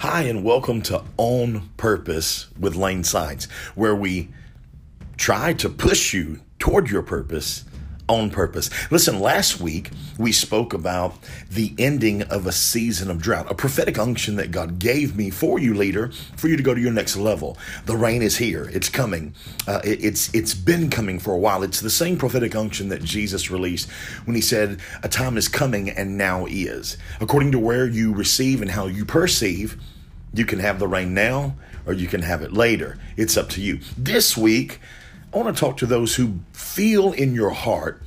Hi, and welcome to On Purpose with Lane Sides, where we try to push you toward your purpose on purpose. Listen, last week we spoke about the ending of a season of drought, a prophetic unction that God gave me for you, leader, for you to go to your next level. The rain is here; it's coming. Uh, it, it's it's been coming for a while. It's the same prophetic unction that Jesus released when He said, "A time is coming, and now is." According to where you receive and how you perceive, you can have the rain now, or you can have it later. It's up to you. This week I want to talk to those who feel in your heart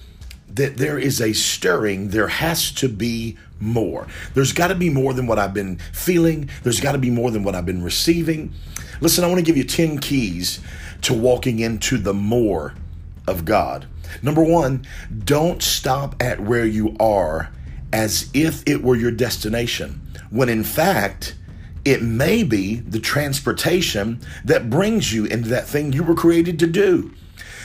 that there is a stirring, there has to be more. There's got to be more than what I've been feeling, there's got to be more than what I've been receiving. Listen, I want to give you 10 keys to walking into the more of God. Number one, don't stop at where you are as if it were your destination, when in fact, it may be the transportation that brings you into that thing you were created to do.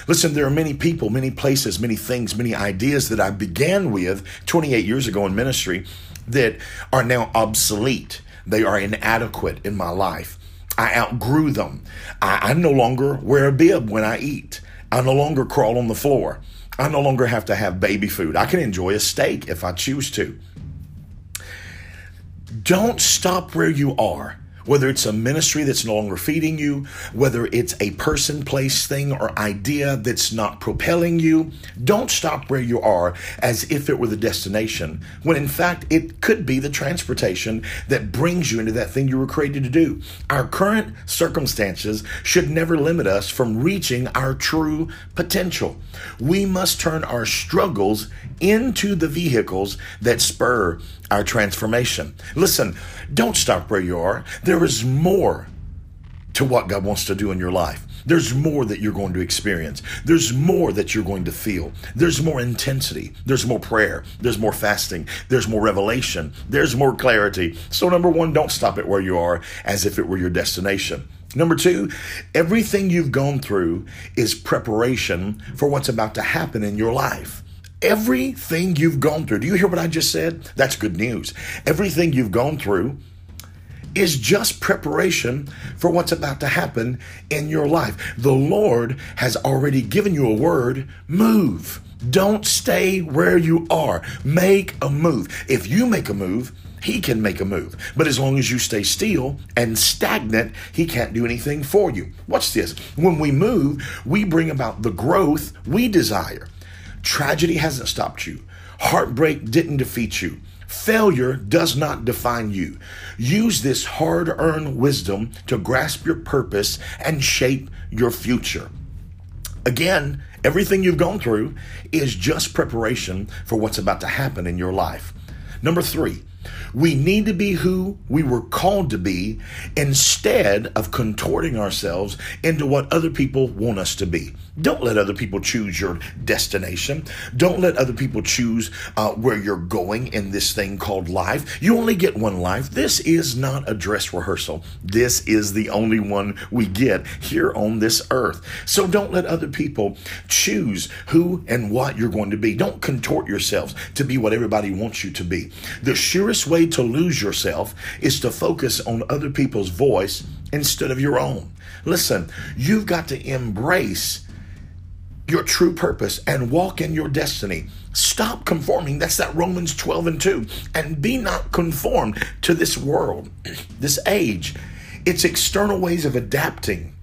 Listen, there are many people, many places, many things, many ideas that I began with 28 years ago in ministry that are now obsolete. They are inadequate in my life. I outgrew them. I, I no longer wear a bib when I eat. I no longer crawl on the floor. I no longer have to have baby food. I can enjoy a steak if I choose to. Don't stop where you are whether it's a ministry that's no longer feeding you, whether it's a person, place, thing, or idea that's not propelling you, don't stop where you are as if it were the destination, when in fact it could be the transportation that brings you into that thing you were created to do. Our current circumstances should never limit us from reaching our true potential. We must turn our struggles into the vehicles that spur our transformation. Listen, don't stop where you are. There is more to what God wants to do in your life. There's more that you're going to experience. There's more that you're going to feel. There's more intensity. There's more prayer. There's more fasting. There's more revelation. There's more clarity. So, number one, don't stop it where you are as if it were your destination. Number two, everything you've gone through is preparation for what's about to happen in your life. Everything you've gone through, do you hear what I just said? That's good news. Everything you've gone through is just preparation for what's about to happen in your life. The Lord has already given you a word move. Don't stay where you are. Make a move. If you make a move, he can make a move. But as long as you stay still and stagnant, he can't do anything for you. Watch this. When we move, we bring about the growth we desire. Tragedy hasn't stopped you. Heartbreak didn't defeat you. Failure does not define you. Use this hard earned wisdom to grasp your purpose and shape your future. Again, everything you've gone through is just preparation for what's about to happen in your life. Number three, we need to be who we were called to be instead of contorting ourselves into what other people want us to be. Don't let other people choose your destination. Don't let other people choose uh, where you're going in this thing called life. You only get one life. This is not a dress rehearsal. This is the only one we get here on this earth. So don't let other people choose who and what you're going to be. Don't contort yourselves to be what everybody wants you to be. The surest way to lose yourself is to focus on other people's voice instead of your own. Listen, you've got to embrace your true purpose and walk in your destiny. Stop conforming. That's that Romans 12 and 2. And be not conformed to this world, this age. It's external ways of adapting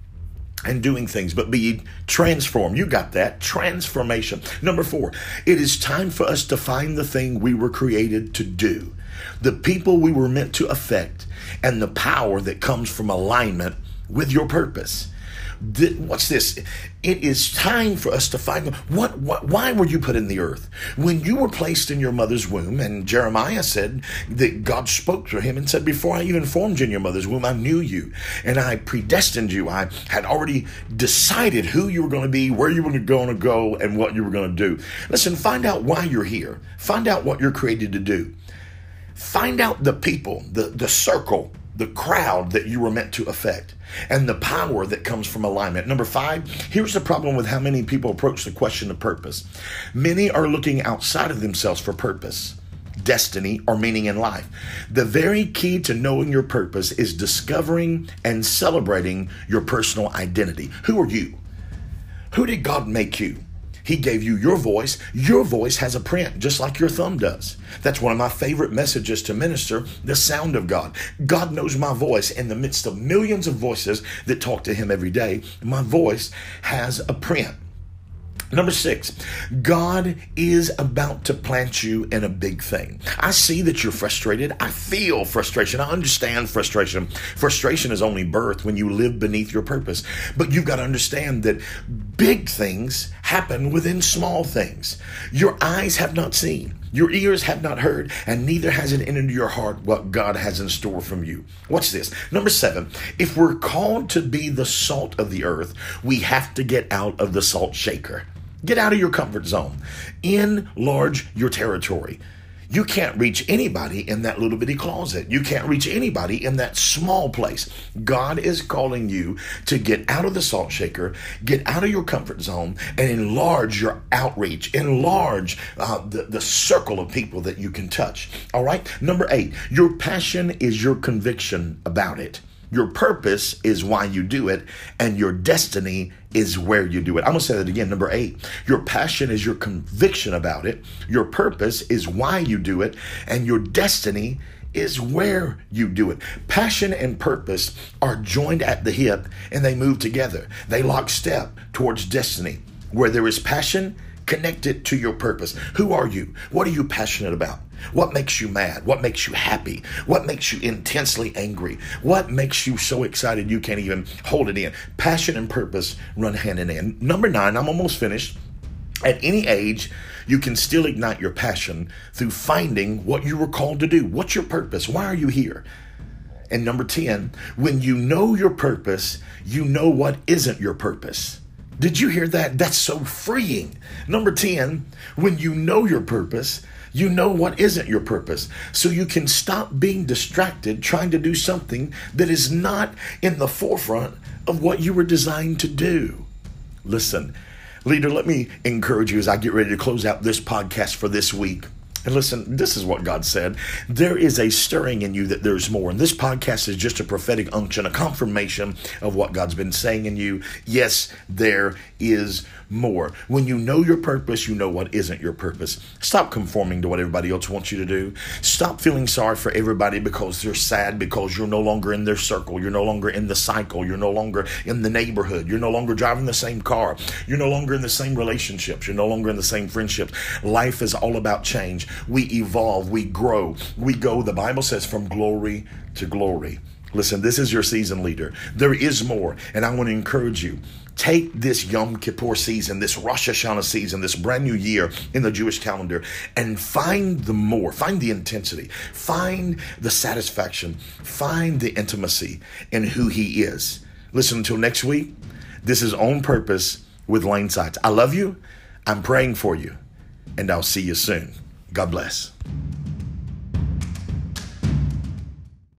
and doing things, but be transformed. You got that. Transformation. Number four, it is time for us to find the thing we were created to do, the people we were meant to affect, and the power that comes from alignment with your purpose what's this? It is time for us to find what, what, why were you put in the earth? When you were placed in your mother's womb, and Jeremiah said that God spoke to him and said, Before I even formed you in your mother's womb, I knew you and I predestined you. I had already decided who you were going to be, where you were going to go, and what you were going to do. Listen, find out why you're here, find out what you're created to do. Find out the people, the, the circle the crowd that you were meant to affect and the power that comes from alignment. Number five, here's the problem with how many people approach the question of purpose. Many are looking outside of themselves for purpose destiny, or meaning in life. The very key to knowing your purpose is discovering and celebrating your personal identity. Who are you? Who did God make you? He gave you your voice. Your voice has a print, just like your thumb does. That's one of my favorite messages to minister the sound of God. God knows my voice in the midst of millions of voices that talk to Him every day. My voice has a print. Number six, God is about to plant you in a big thing. I see that you're frustrated. I feel frustration. I understand frustration. Frustration is only birth when you live beneath your purpose. But you've got to understand that big things happen within small things. Your eyes have not seen. Your ears have not heard, and neither has it entered your heart what God has in store from you. Watch this. Number seven, if we're called to be the salt of the earth, we have to get out of the salt shaker. Get out of your comfort zone. Enlarge your territory. You can't reach anybody in that little bitty closet. You can't reach anybody in that small place. God is calling you to get out of the salt shaker, get out of your comfort zone, and enlarge your outreach, enlarge uh, the, the circle of people that you can touch. All right. Number eight, your passion is your conviction about it. Your purpose is why you do it, and your destiny is where you do it. I'm gonna say that again. Number eight, your passion is your conviction about it, your purpose is why you do it, and your destiny is where you do it. Passion and purpose are joined at the hip and they move together. They lock step towards destiny. Where there is passion, connect it to your purpose. Who are you? What are you passionate about? What makes you mad? What makes you happy? What makes you intensely angry? What makes you so excited you can't even hold it in? Passion and purpose run hand in hand. Number nine, I'm almost finished. At any age, you can still ignite your passion through finding what you were called to do. What's your purpose? Why are you here? And number 10, when you know your purpose, you know what isn't your purpose. Did you hear that? That's so freeing. Number 10, when you know your purpose, you know what isn't your purpose. So you can stop being distracted trying to do something that is not in the forefront of what you were designed to do. Listen, leader, let me encourage you as I get ready to close out this podcast for this week. And listen, this is what God said. There is a stirring in you that there's more. And this podcast is just a prophetic unction, a confirmation of what God's been saying in you. Yes, there is more. When you know your purpose, you know what isn't your purpose. Stop conforming to what everybody else wants you to do. Stop feeling sorry for everybody because they're sad because you're no longer in their circle. You're no longer in the cycle. You're no longer in the neighborhood. You're no longer driving the same car. You're no longer in the same relationships. You're no longer in the same friendships. Life is all about change. We evolve. We grow. We go, the Bible says, from glory to glory. Listen, this is your season leader. There is more, and I want to encourage you. Take this Yom Kippur season, this Rosh Hashanah season, this brand new year in the Jewish calendar, and find the more, find the intensity, find the satisfaction, find the intimacy in who He is. Listen, until next week, this is On Purpose with Lane Sides. I love you. I'm praying for you, and I'll see you soon. God bless.